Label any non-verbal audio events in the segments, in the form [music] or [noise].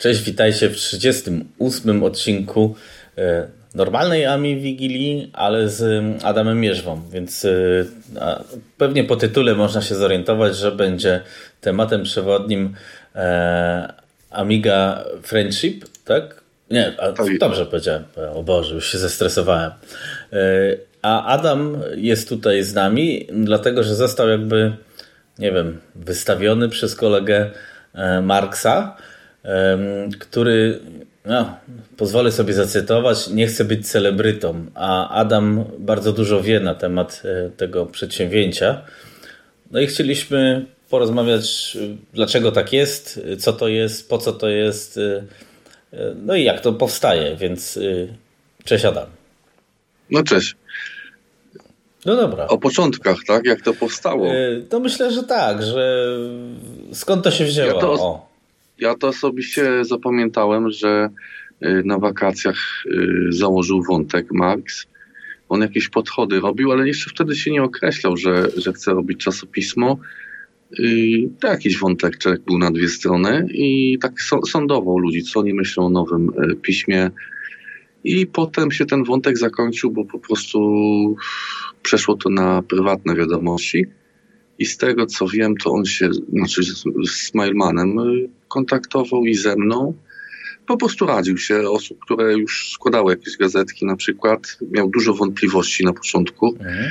Cześć, witajcie w 38 odcinku e, normalnej Ami Wigilii, ale z Adamem Mierzwą, więc e, pewnie po tytule można się zorientować, że będzie tematem przewodnim e, Amiga Friendship, tak? Nie, dobrze powiedziałem. O Boże, już się zestresowałem. A Adam jest tutaj z nami, dlatego że został jakby, nie wiem, wystawiony przez kolegę Marksa który, no, pozwolę sobie zacytować, nie chce być celebrytą, a Adam bardzo dużo wie na temat e, tego przedsięwzięcia. No i chcieliśmy porozmawiać, dlaczego tak jest, co to jest, po co to jest, e, e, no i jak to powstaje, więc cześć Adam. No cześć. No dobra. O początkach, tak? Jak to powstało? No myślę, że tak, że skąd to się wzięło? Ja to, o. Ja to osobiście zapamiętałem, że y, na wakacjach y, założył wątek Marx. On jakieś podchody robił, ale jeszcze wtedy się nie określał, że, że chce robić czasopismo. Y, to jakiś wąteczek był na dwie strony i tak sądował ludzi, co oni myślą o nowym piśmie. I potem się ten wątek zakończył, bo po prostu przeszło to na prywatne wiadomości. I z tego co wiem, to on się, znaczy z, z Smilemanem kontaktował i ze mną. Po prostu radził się osób, które już składały jakieś gazetki na przykład. Miał dużo wątpliwości na początku. Mhm.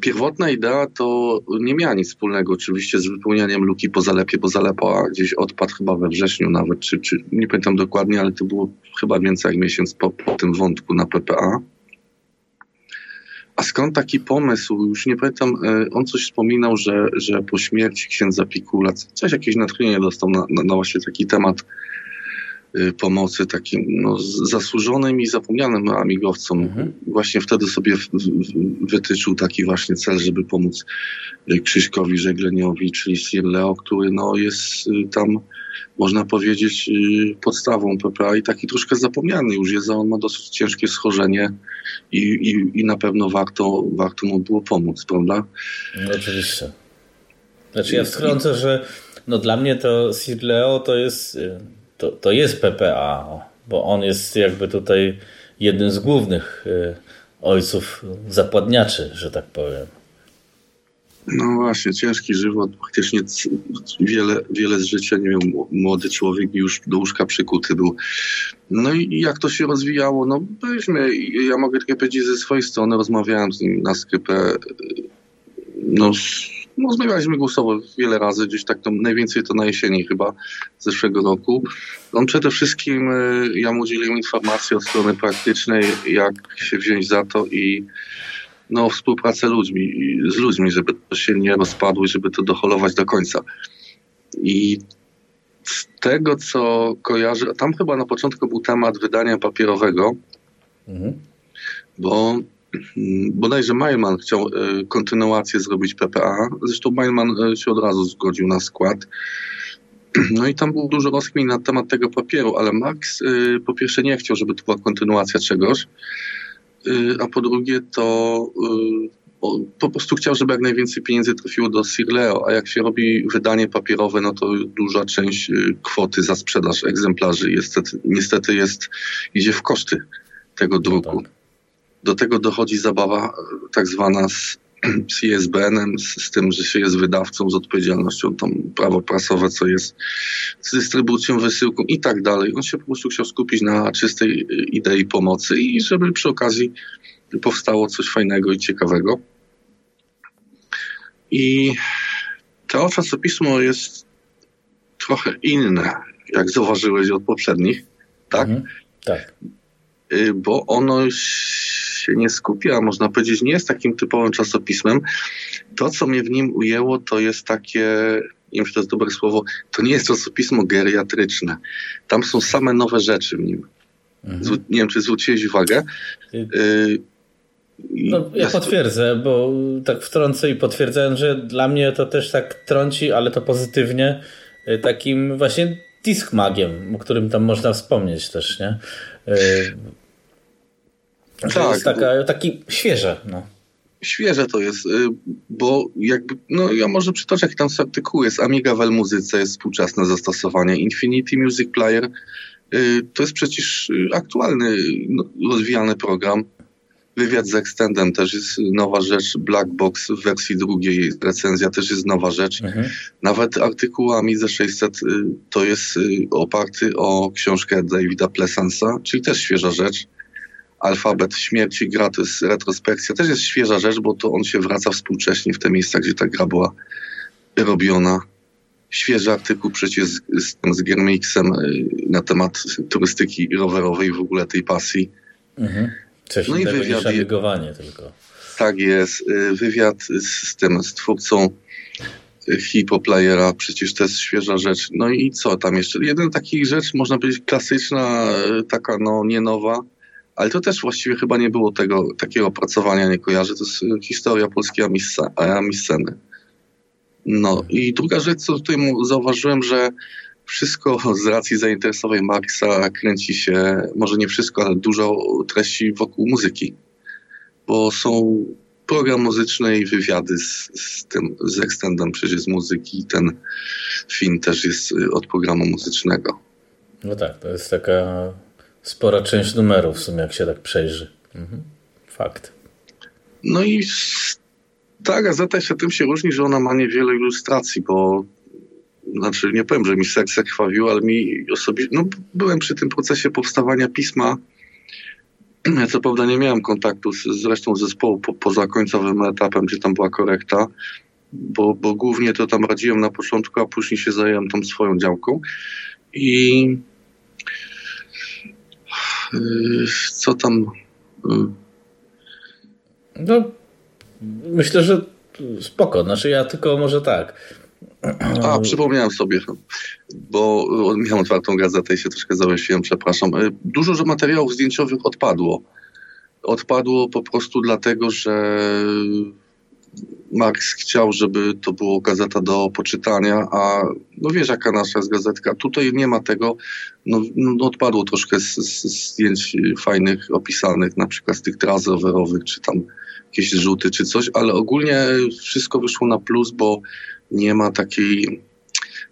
Pierwotna idea to nie miała nic wspólnego oczywiście z wypełnianiem luki po zalepie, bo zalepa gdzieś odpadł chyba we wrześniu nawet, czy, czy nie pamiętam dokładnie, ale to było chyba więcej jak miesiąc po, po tym wątku na PPA. A skąd taki pomysł? Już nie pamiętam, e, on coś wspominał, że, że po śmierci księdza Pikula coś jakieś natchnienie dostał na, na, na właśnie taki temat pomocy takim no, zasłużonym i zapomnianym amigowcom. Mhm. Właśnie wtedy sobie wytyczył taki właśnie cel, żeby pomóc e, Krzyśkowi Żegleniowi, czyli Sir Leo, który no, jest tam można powiedzieć, y, podstawą PPA i taki troszkę zapomniany już jest, a on ma dosyć ciężkie schorzenie i, i, i na pewno warto, warto mu było pomóc, prawda? No, oczywiście. Znaczy ja wtrącę, że no dla mnie to Sir Leo to jest, y, to, to jest PPA, bo on jest jakby tutaj jednym z głównych y, ojców zapładniaczy, że tak powiem. No właśnie, ciężki żywot, praktycznie wiele, wiele z życia nie miał młody człowiek już do łóżka przykuty był. No i jak to się rozwijało? No byliśmy, ja mogę tylko powiedzieć ze swojej strony, rozmawiałem z nim na skrypę, no, no rozmawialiśmy głosowo wiele razy, gdzieś tak to najwięcej to na jesieni chyba zeszłego roku. On przede wszystkim, e, ja mu udzieliłem informacji od strony praktycznej, jak się wziąć za to i no, współpracę ludźmi, z ludźmi, żeby to się nie rozpadło i żeby to doholować do końca. I z tego, co kojarzę, tam chyba na początku był temat wydania papierowego, mhm. bo bodajże Mailman chciał y, kontynuację zrobić PPA. Zresztą Mailman y, się od razu zgodził na skład. [clears throat] No i tam było dużo rozkmin na temat tego papieru, ale Max y, po pierwsze nie chciał, żeby to była kontynuacja czegoś, a po drugie to po prostu chciał, żeby jak najwięcej pieniędzy trafiło do Sirleo, a jak się robi wydanie papierowe, no to duża część kwoty za sprzedaż egzemplarzy niestety, niestety jest, idzie w koszty tego druku. Do tego dochodzi zabawa tak zwana z [clears throat] z ISBN-em, z, z, tym, że się jest wydawcą, z odpowiedzialnością tam prawo prasowe, co jest z dystrybucją, wysyłką i tak dalej. On się po prostu chciał skupić na czystej idei pomocy i żeby przy okazji powstało coś fajnego i ciekawego. I to czasopismo jest trochę inne, jak zauważyłeś od poprzednich, tak? Mhm, tak. Y, bo ono się nie skupia, można powiedzieć, nie jest takim typowym czasopismem. To, co mnie w nim ujęło, to jest takie, nie wiem, czy to jest dobre słowo, to nie jest czasopismo geriatryczne. Tam są same nowe rzeczy w nim. Mhm. Nie wiem, czy zwróciłeś uwagę. Y no, ja potwierdzę, bo tak wtrącę i potwierdzałem, że dla mnie to też tak trąci, ale to pozytywnie, y, takim właśnie disk magiem, o którym tam można wspomnieć też, nie? Tak. jest taka, taki świeże. No. świeże to jest, y, bo jakby, no ja może przytoczę, jak tam z artykułu jest Amiga w muzyce jest współczesne zastosowanie, Infinity Music Player y, to jest przecież y, aktualny, no, rozwijany program. Wywiad z Extendem też jest nowa rzecz, Black Box w wersji drugiej, recenzja też jest nowa rzecz. Mhm. Nawet artykuł Amidze 600 to jest oparty o książkę Davida Plesansa, czyli też świeża rzecz. Alfabet Śmierci gra to jest retrospekcja. Też jest świeża rzecz, bo to on się wraca współcześnie w te miejsca, gdzie ta gra była robiona. Świeży artykuł przecież z, z, z Germixem y, na temat turystyki rowerowej w ogóle tej pasji. Mhm. Coś no i wywiad, tylko. Tak jest. Y, wywiad z tym, z twórcą y, Hipoplayera, przecież to jest świeża rzecz. No i co tam jeszcze? Jeden taki rzecz, można powiedzieć klasyczna, taka no nie nowa, ale to też właściwie chyba nie było tego, takiego opracowania, nie kojarzę. To jest e, historia polskiej amisceny. No i druga rzecz, co tutaj zauważyłem, że wszystko z racji zainteresowań Marksa kręci się, może nie wszystko, ale dużo treści wokół muzyki. Bo są program muzyczny i wywiady z, z tym, z Extendem przecież z muzyki. Ten film też jest e, od programu muzycznego. No tak, to jest taka spora część numerów w sumie, jak się tak przejrzy. Mhm. Fakt. No i ta gazeta się tym się różni, że ona ma niewiele ilustracji, bo znaczy nie powiem, że mi serce krwawiło, ale mi osobiście, no byłem przy tym procesie powstawania pisma. Co prawda nie miałem kontaktu z, z resztą zespołu po, poza końcowym etapem, gdzie tam była korekta, bo, bo głównie to tam radziłem na początku, a później się zająłem tą swoją działką. I co tam? Y? No, myślę, że spoko. Znaczy ja tylko może tak. A, przypomniałem sobie, bo miałem otwartą gazetę i się troszkę zamyśliłem, przepraszam. Y, dużo że materiałów zdjęciowych odpadło. Odpadło po prostu dlatego, że Marx chciał, żeby to było gazeta do poczytania, a no wiesz jaka nasza jest gazetka. Tutaj nie ma tego, no, no odpadło troszkę z, z, zdjęć fajnych, opisanych, na przykład z tych tras rowerowych, czy tam jakieś rzuty, czy coś, ale ogólnie wszystko wyszło na plus, bo nie ma takiej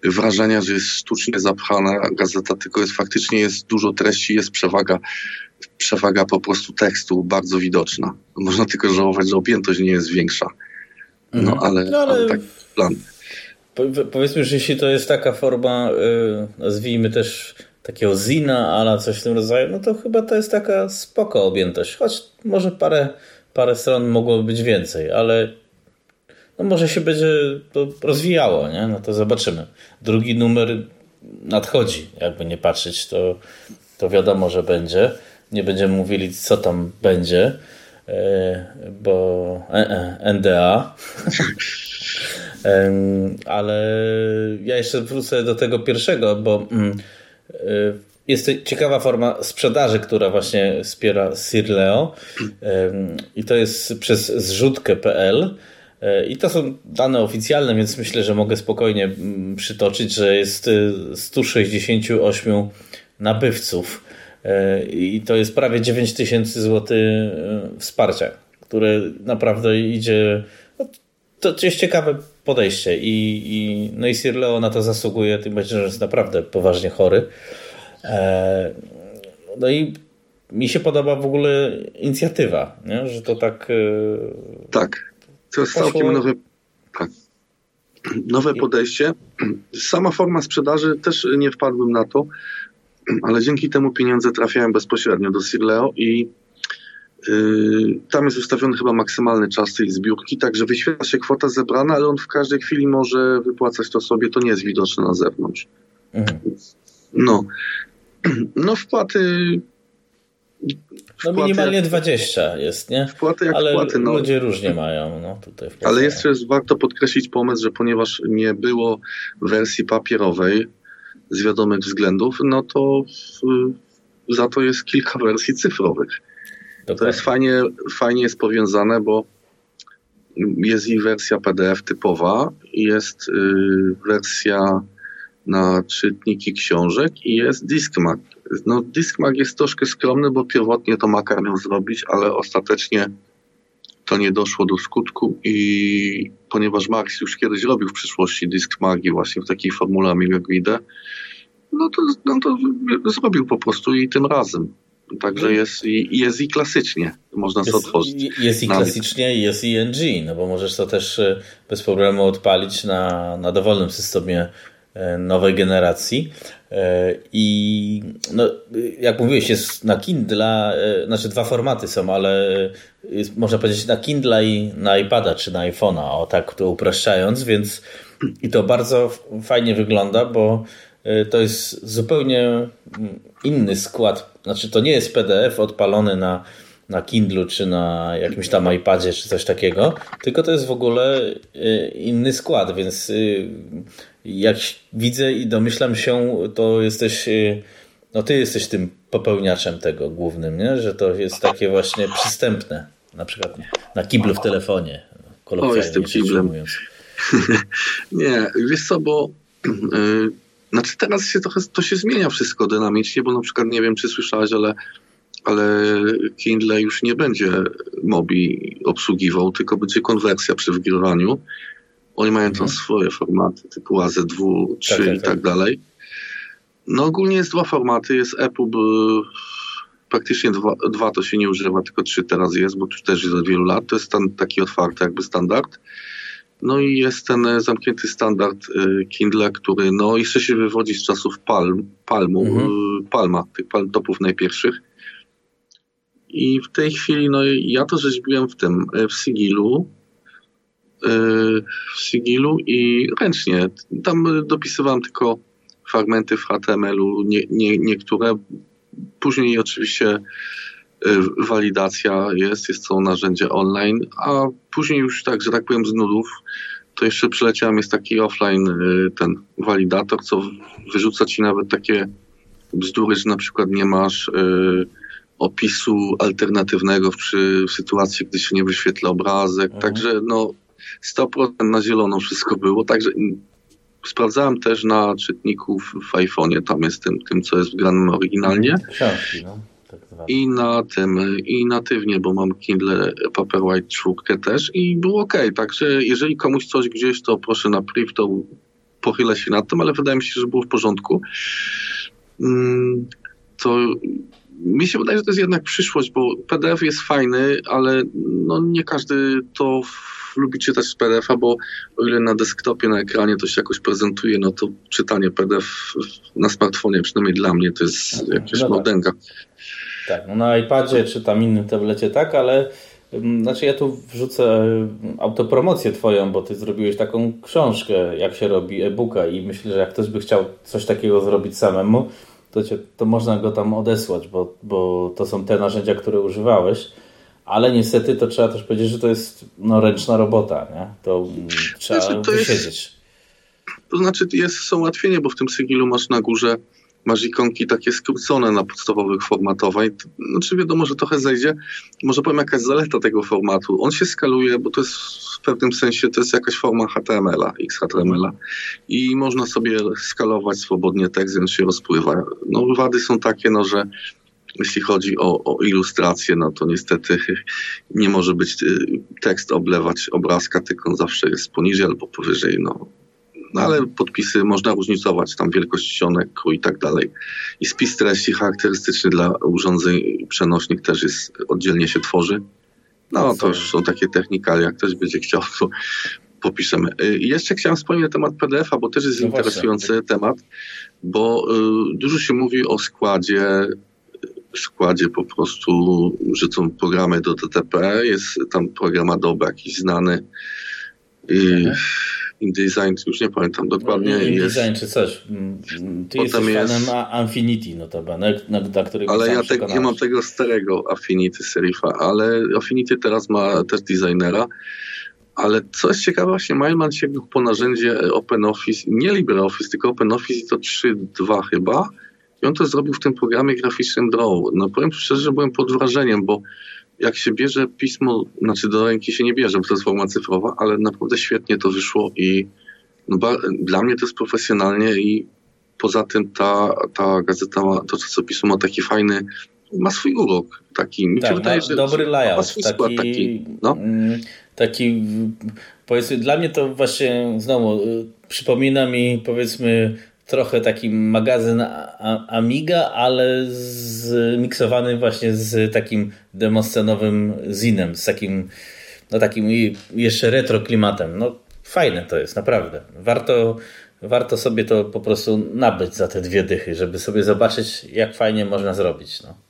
wrażenia, że jest sztucznie zapchana gazeta, tylko jest faktycznie jest dużo treści, jest przewaga przewaga po prostu tekstu bardzo widoczna. Można tylko żałować, że objętość nie jest większa. No, mhm. ale, no, ale... ale tak plan. Po, powiedzmy, że jeśli to jest taka forma, yy, nazwijmy też takiego zina, ala coś w tym rodzaju, no to chyba to jest taka spoko objętość. Choć może parę, parę stron mogłoby być więcej, ale no może się będzie to rozwijało, nie? No to zobaczymy. Drugi numer nadchodzi, jakby nie patrzeć, to, to wiadomo, że będzie. Nie będziemy mówili, co tam będzie. E, bo e, e, NDA. [laughs] Ale ja jeszcze wrócę do tego pierwszego, bo mm, jest to ciekawa forma sprzedaży, która właśnie wspiera Sirleo. I to jest przez zrzutkę.pl i to są dane oficjalne, więc myślę, że mogę spokojnie mm, przytoczyć, że jest 168 nabywców. E, I to jest prawie 9 tysięcy złotych e, wsparcia, które naprawdę idzie. No, to jest ciekawe podejście i, i, no i Sir Leo na to zasługuje, tym bardziej, że jest naprawdę poważnie chory. E, no i mi się podoba w ogóle inicjatywa, nie? że to tak. Tak, to jest poszło... całkiem nowe, tak. nowe podejście. Sama forma sprzedaży też nie wpadłbym na to, ale dzięki temu pieniądze trafiają bezpośrednio do Sirleo i Yy, tam jest ustawiony chyba maksymalny czas tej zbiórki, także wyświetla się kwota zebrana, ale on w każdej chwili może wypłacać to sobie, to nie jest widoczne na zewnątrz. Mhm. No. [clears throat] No wpłaty... No minimalnie 20 jest, nie? Wpłaty jak ale wpłaty. No. Ludzie różnie mają. No, tutaj ale jeszcze warto podkreślić pomysł, że ponieważ nie było wersji papierowej, z wiadomych względów, no to w, za to jest kilka wersji cyfrowych. Dokładnie. To jest fajnie, fajnie jest powiązane, bo jest i wersja PDF typowa, jest y, wersja na czytniki książek i jest Discmag. No, Discmag jest troszkę skromny, bo pierwotnie to Makar miał zrobić, ale ostatecznie to nie doszło do skutku i ponieważ Max już kiedyś robił w przyszłości dysk magii właśnie w takiej formule Amiga Guide, no to, no to zrobił po prostu i tym razem. Także jest i, jest i klasycznie, można jest, to otworzyć. Jest i klasycznie, i jest i NG, no bo możesz to też e, bez problemu odpalić na, na dowolnym systemie e, nowej generacji. E, No, jak mówiłeś, jest na Kindle, znaczy dwa formaty są, ale jest, można powiedzieć na Kindle i na iPada czy na iPhone'a, o tak to upraszczając, więc i to bardzo fajnie wygląda, bo to jest zupełnie mm, inny skład. Znaczy, to nie jest PDF odpalony na, na Kindlu czy na jakimś tam iPadzie czy coś takiego, tylko to jest w ogóle inny skład, więc jak widzę i domyślam się, to jesteś, no ty jesteś tym popełniaczem tego głównym, nie? że to jest takie właśnie przystępne, na przykład na kiblu w telefonie. O, jestem kiblem. [laughs] nie, wiesz co, bo yy, znaczy teraz się trochę to się zmienia wszystko dynamicznie, bo na przykład nie wiem, czy słyszałeś, ale, ale Kindle już nie będzie Mobi obsługiwał, tylko będzie konwersja przy wgrywaniu. Oni mają tam mhm. swoje formaty typu AZ2, 3 tak, tak, i tak, tak dalej. No ogólnie jest dwa formaty, jest EPUB praktycznie dwa, dwa to się nie używa, tylko trzy teraz jest, bo tu też jest od wielu lat. To jest ten taki otwarty jakby standard. No i jest ten e, zamknięty standard e, Kindle, który no jeszcze się wywodzi z czasów Palm, Palmu, mhm. E, Palma, tych Palm topów najpierwszych. I w tej chwili, no ja to rzeźbiłem w tym, w Sigilu, w Sigilu i ręcznie. Tam dopisywałem tylko fragmenty w HTML-u, nie, nie, niektóre. Później oczywiście Y, walidacja jest, jest to narzędzie online, a później już tak, że tak powiem z nudów, to jeszcze przyleciałem, jest taki offline y, ten walidator, co wyrzuca ci nawet takie bzdury, że na przykład nie masz y, opisu alternatywnego przy w sytuacji, gdy się nie wyświetla obrazek, mhm. także no 100% na zielono wszystko było, także sprawdzałem też na czytniku w iPhone'ie, tam jest tym, tym co jest wgrane oryginalnie. Książki, no. Tak I na tym, i natywnie, bo mam Kindle Paperwhite 4 też i było ok. Także jeżeli komuś coś gdzieś, to proszę na priv, to pochylę się nad tym, ale wydaje mi się, że było w porządku. Mm, to mi się wydaje, że to jest jednak przyszłość, bo PDF jest fajny, ale no nie każdy to lubi czytać z PDF-a, bo o ile na desktopie, na ekranie to się jakoś prezentuje, no to czytanie PDF na smartfonie, przynajmniej dla mnie, to jest jakaś no modęga. Tak, no na iPadzie czy tam innym tablecie tak, ale mm, znaczy ja tu wrzucę mm, autopromocję twoją, bo ty zrobiłeś taką książkę, jak się robi e-booka i myślę, że jak ktoś by chciał coś takiego zrobić samemu, to, cię, to można go tam odesłać, bo, bo to są te narzędzia, które używałeś. Ale niestety to trzeba też powiedzieć, że to jest no, ręczna robota, nie? To mm, trzeba znaczy, to wysiedzieć. Jest, to znaczy jest, są ułatwienia, bo w tym Sigilu masz na górze masz ikonki takie skrócone na podstawowych formatowań. Znaczy wiadomo, że trochę zejdzie. Może powiem jaka jest zaleta tego formatu. On się skaluje, bo to jest w pewnym sensie to jest jakaś forma HTML-a, XHTML-a i można sobie skalować swobodnie tekst, więc się rozpływa. No wady są takie, no, że jeśli chodzi o, o ilustrację, no to niestety [laughs] nie może być y, tekst oblewać obrazka, tylko on zawsze jest poniżej albo powyżej. No, no ale podpisy można różnicować, tam wielkość sionek i tak dalej. I spis treści charakterystyczny dla urządzeń przenośnych też jest, oddzielnie się tworzy. No to już są takie technikalia, jak ktoś będzie chciał, to popiszemy. Y, I jeszcze chciałem wspomnieć na temat PDF-a, bo też jest no interesujący właśnie. temat, bo y, dużo się mówi o składzie składzie po prostu, że są programy do DTP, jest tam program Adobe jakiś znany. I, mhm. InDesign, już nie pamiętam dokładnie. No, InDesign czy coś. Ty Potem jesteś jest... fanem Affinity notabene, na, na którego Ale ja tak nie mam tego starego Affinity Serifa, ale Affinity teraz ma też designera. Ale co jest ciekawe, właśnie Mailman sięgnął po narzędzie OpenOffice, nie LibreOffice, tylko OpenOffice i to 3.2 chyba. I on to zrobił w tym programie graficznym Draw. No powiem szczerze, że byłem pod wrażeniem, bo jak się bierze pismo, znaczy do ręki się nie bierze, bo to jest forma cyfrowa, ale naprawdę świetnie to wyszło i no, dla mnie to jest profesjonalnie i poza tym ta, ta gazeta, to czasopismo ma taki fajny ma swój urok taki. Mi tak, się wydaje, że dobry layout. Ma swój taki, taki, no. Mm, taki powiedzmy, dla mnie to właśnie znowu y, przypomina mi powiedzmy trochę taki magazyn Amiga, ale zmiksowany właśnie z takim demoscenowym zinem, z takim no takim jeszcze retro klimatem. No fajne to jest, naprawdę. Warto, warto sobie to po prostu nabyć za te dwie dychy, żeby sobie zobaczyć, jak fajnie można zrobić. No.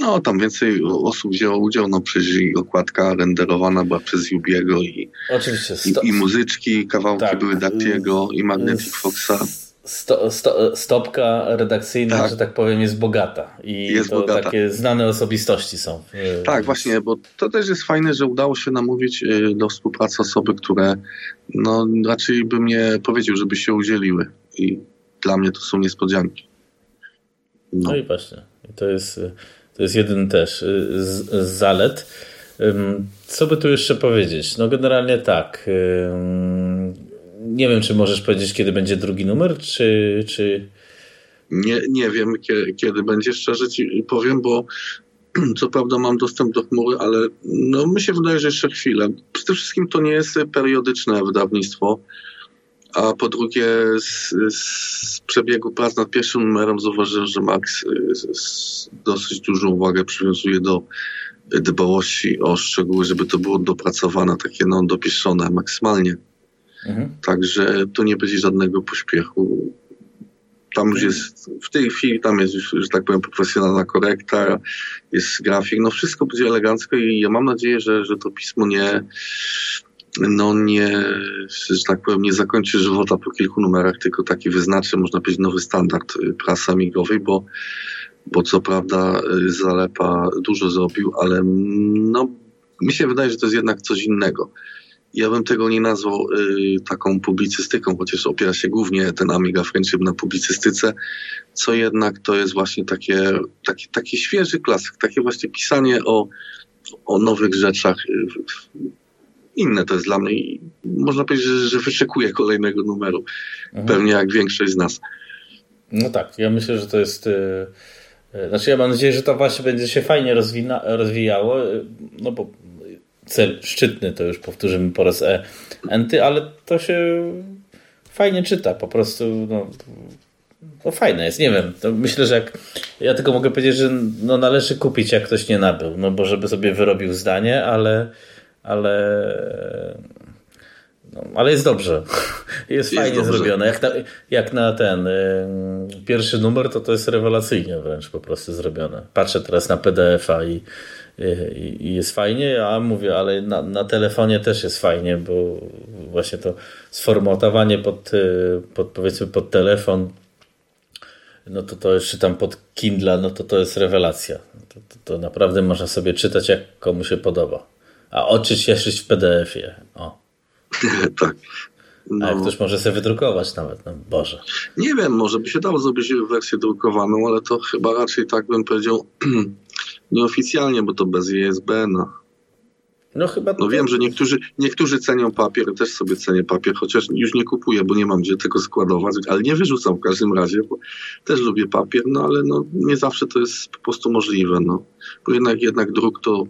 No, tam więcej osób wzięło udział, no przecież okładka renderowana była przez Jubiego i, Oczywiście, sto... i, i, muzyczki, kawałki tak. były Dactiego i Magnetic Foxa. Sto, sto, stopka redakcyjna, tak. że tak powiem, jest bogata. I jest to bogata. takie znane osobistości są. Tak, właśnie, bo to też jest fajne, że udało się namówić y, do współpracy osoby, które no raczej bym nie powiedział, żeby się udzieliły. I dla mnie to są niespodzianki. No, no i właśnie. To jest y, to jest jeden też y, z, z zalet. Co by tu jeszcze powiedzieć? No generalnie tak. Nie wiem, czy możesz powiedzieć, kiedy będzie drugi numer, czy... czy... Nie, nie wiem, kiedy, będzie, szczerze ci powiem, bo [clears throat] co prawda mam dostęp do chmury, ale no, mi się wydaje, że jeszcze chwilę. Przede wszystkim to nie jest periodyczne wydawnictwo. A po drugie, z, z przebiegu prac nad pierwszym numerem zauważyłem, że Max y, dosyć dużą uwagę przywiązuje do dbałości o szczegóły, żeby to było dopracowane, takie no, dopieszone maksymalnie. Mhm. Także tu nie będzie żadnego pośpiechu. Tam już jest, w tej chwili tam jest już, że tak powiem, profesjonalna korekta, jest grafik, no wszystko będzie elegancko i ja mam nadzieję, że, że to pismo nie, no nie, że tak powiem, nie zakończy żywota po kilku numerach, tylko taki wyznaczy, można powiedzieć, nowy standard y, prasy amigowej, bo, bo co prawda y, Zalepa dużo zrobił, ale no, mi się wydaje, że to jest jednak coś innego. Ja bym tego nie nazwał y, taką publicystyką, chociaż opiera się głównie ten Amiga Friendship na publicystyce, co jednak to jest właśnie takie, takie, taki świeży klasyk, takie właśnie pisanie o, o nowych rzeczach, y, inne to jest dla mnie i można powiedzieć, że, że wyczekuję kolejnego numeru. Mhm. Pewnie jak większość z nas. No tak, ja myślę, że to jest. Yy, znaczy, ja mam nadzieję, że to właśnie będzie się fajnie rozwina, rozwijało. Yy, no bo cel szczytny to już powtórzymy po raz e, enty, ale to się fajnie czyta. Po prostu. No, no fajne jest, nie wiem. To myślę, że jak. Ja tylko mogę powiedzieć, że no należy kupić, jak ktoś nie nabył. No bo żeby sobie wyrobił zdanie, ale ale no, ale jest dobrze. [laughs] Jest, jest fajnie dobrze. zrobione. Jak na, jak na ten y, pierwszy numer, to to jest rewelacyjnie wręcz po prostu zrobione. Patrzę teraz na PDF-a i, i, i, jest fajnie, a mówię, ale na, na telefonie też jest fajnie, bo właśnie to sformatowanie pod, y, pod powiedzmy pod telefon no to to jeszcze tam pod Kindle, no to to jest rewelacja. To, to, to naprawdę można sobie czytać jak komu się podoba. A oczy cieszyć w PDF-ie. O. [laughs] tak. No. A jak no. ktoś może sobie wydrukować nawet, no Boże. Nie wiem, może by się dało zrobić wersję drukowaną, ale to chyba raczej tak bym powiedział [clears throat] nieoficjalnie, bo to bez ISB, no. No chyba. No wiem, że niektórzy, niektórzy cenią papier, też sobie cenię papier, chociaż już nie kupuję, bo nie mam gdzie tego składować, ale nie wyrzucam w każdym razie, bo też lubię papier, no ale no, nie zawsze to jest po prostu możliwe, no. Bo jednak, jednak druk to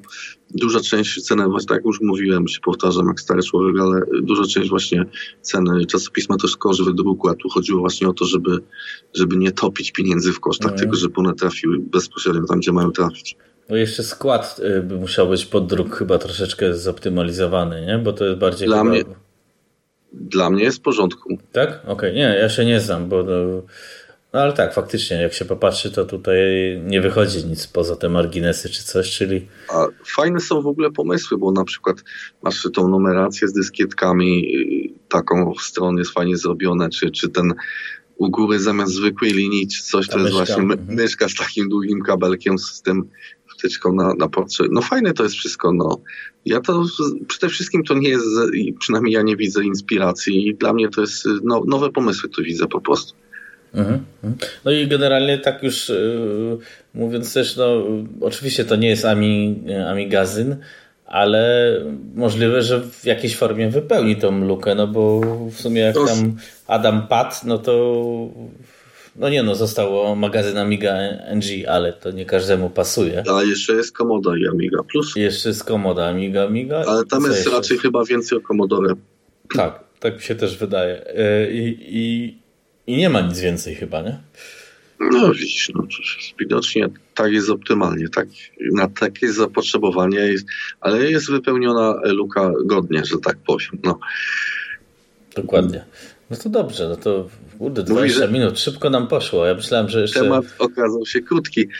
duża część ceny, właśnie tak jak już mówiłem, się powtarzam jak stary człowiek, ale duża część właśnie ceny czasopisma to jest koszt wydruku, a tu chodziło właśnie o to, żeby, żeby nie topić pieniędzy w kosztach, mm. tylko żeby one trafiły bezpośrednio tam, gdzie mają trafić. No jeszcze skład y, by musiał być pod druk chyba troszeczkę zoptymalizowany, nie? Bo to jest bardziej... Dla, chyba... mnie, dla mnie jest w porządku. Tak? Okej, okay. nie, ja się nie znam, bo... No ale tak, faktycznie, jak się popatrzy, to tutaj nie wychodzi nic poza te marginesy czy coś, czyli... A fajne są w ogóle pomysły, bo na przykład masz tą numerację z dyskietkami, y, taką w stronę jest fajnie zrobione, czy, czy ten u góry zamiast zwykłej linii, czy coś, to jest właśnie mhm. myszka z takim długim kabelkiem, z tym wtyczką na, na portret. No fajne to jest wszystko, no. Ja to przede wszystkim to nie jest, przynajmniej ja nie widzę inspiracji i dla mnie to jest, no, nowe pomysły tu widzę po prostu. Mhm, mhm. No i generalnie tak już yy, mówiąc też, no oczywiście to nie jest Ami, Amigazyn, ale możliwe, że w jakiejś formie wypełni tą lukę, no bo w sumie jak tam Adam padł, no to No nie no, zostało magazyn Amiga NG, ale to nie każdemu pasuje. A jeszcze jest Komoda i Amiga Plus. Jeszcze jest Komoda Amiga Amiga. Ale tam jest raczej chyba więcej o Commodore. Tak, tak mi się też wydaje. E, I, i, i nie ma nic więcej chyba, nie? No widzisz, no, widocznie tak jest optymalnie, tak, na takie zapotrzebowanie, jest, ale jest wypełniona luka godnie, że tak powiem. No. Dokładnie. No to dobrze, no to kurde, 20 Mówi, minut, szybko nam poszło. Ja myślałem, że jeszcze... Temat okazał się krótki. [laughs]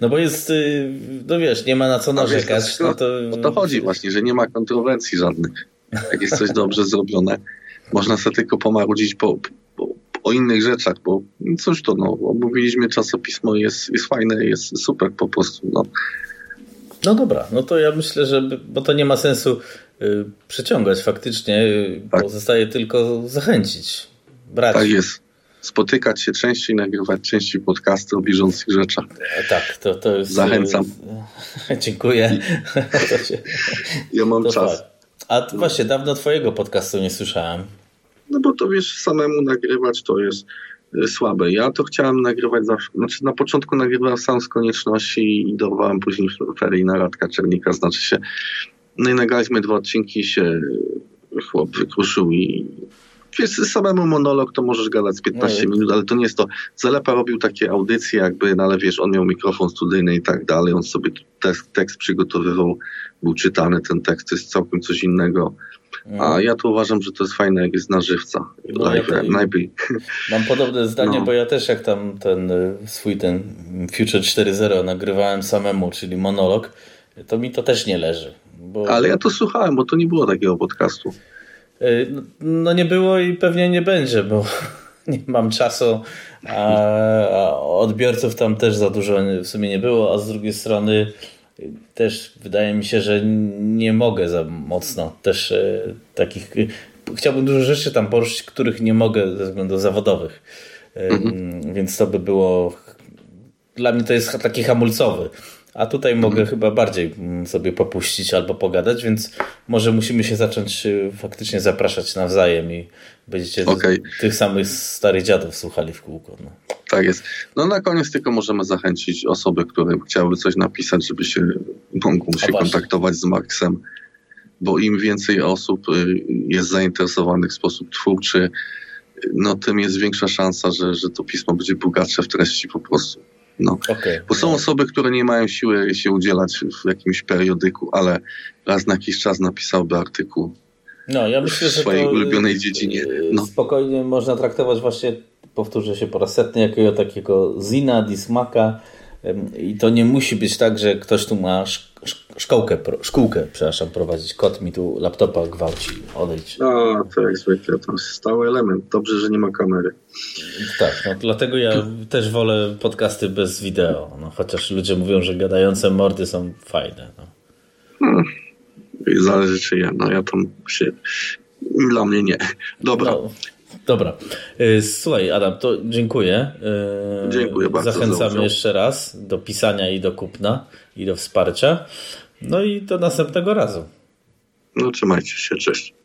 No bo jest, y, no wiesz, nie ma na co narzekać. Wiesz, no to... O to chodzi właśnie, że nie ma kontrowencji żadnych. Jak jest coś dobrze zrobione, można sobie tylko pomarudzić po, po, o innych rzeczach, bo cóż to, no, omówiliśmy czasopismo, jest, jest fajne, jest super po prostu. No. no dobra, no to ja myślę, że, bo to nie ma sensu przyciągać faktycznie, y, tak. pozostaje tylko zachęcić, brać. Tak jest. Spotykać się częściej, nagrywać częściej podcasty o bieżących rzeczach. E, tak, to, to jest... Zachęcam. [laughs] Dziękuję. [laughs] ja mam to czas. Fakt. A właśnie, dawno twojego podcastu nie słyszałem. No bo to wiesz, samemu nagrywać to jest słabe. Ja to chciałem nagrywać zawsze, znaczy na początku nagrywałem sam z konieczności i dorwałem później feryjna Radka Czernika, znaczy się, no i nagraliśmy dwa odcinki się chłop wykruszył i wiesz, samemu monolog to możesz gadać z 15 no minut, ale to nie jest to. Zalepa robił takie audycje jakby, no ale wiesz, on miał mikrofon studyjny i tak dalej, on sobie tekst, tekst przygotowywał, był czytany, ten tekst to jest całkiem coś innego. A mm. ja tu uważam, że to jest fajne, jak jest na żywca. No Live, ja. Mam podobne zdanie, no. bo ja też jak tam ten y, swój ten Future 4.0 nagrywałem samemu, czyli monolog, to mi to też nie leży. Bo... Ale ja to słuchałem, bo to nie było takiego podcastu. Y, no, nie było i pewnie nie będzie, bo [laughs] nie mam czasu, a odbiorców tam też za dużo w sumie nie było, a z drugiej strony też wydaje mi się, że nie mogę za mocno też e, takich. Chciałbym dużo rzeczy tam poruszyć, których nie mogę ze względów zawodowych. Mhm. Więc to by było. Dla mnie to jest taki hamulcowy. A tutaj mogę mhm. chyba bardziej mm, sobie popuścić albo pogadać, więc może musimy się zacząć y, faktycznie zapraszać nawzajem i będziecie okay. tych samych starych dziadów słuchali w kółko. No. Tak jest. No na koniec tylko możemy zachęcić osoby, które chciałyby coś napisać, żeby się mogą się kontaktować z Maxem, bo im więcej osób y, jest zainteresowanych w sposób twórczy, no tym jest większa szansa, że, że to pismo będzie bogatsze w treści po prostu. No. Okay. Bo są no. osoby, które nie mają siły się udzielać w jakimś periodyku, ale raz na jakiś czas napisałby artykuł no, ja myślę, w swojej ulubionej dziedzinie. No. Spokojnie można traktować właśnie, powtórzę się po raz setny, jakiego takiego Zina, Dismaka, i to nie musi być tak, że ktoś tu ma szkołkę, szkółkę, przepraszam, prowadzić. Kot mi tu laptopa gwałci, odejdź. No, to jak zwykle, to stały element. Dobrze, że nie ma kamery. Tak, no, dlatego ja też wolę podcasty bez wideo, no, chociaż ludzie mówią, że gadające mordy są fajne. No. Hmm. Zależy czy ja, no ja tam się... Dla mnie nie. Dobra. No. Dobra. Y, słuchaj, Adam, to dziękuję. Y, dziękuję bardzo. Zachęcamy jeszcze raz do pisania i do kupna i do wsparcia. No i do następnego razu. No trzymajcie się, cześć.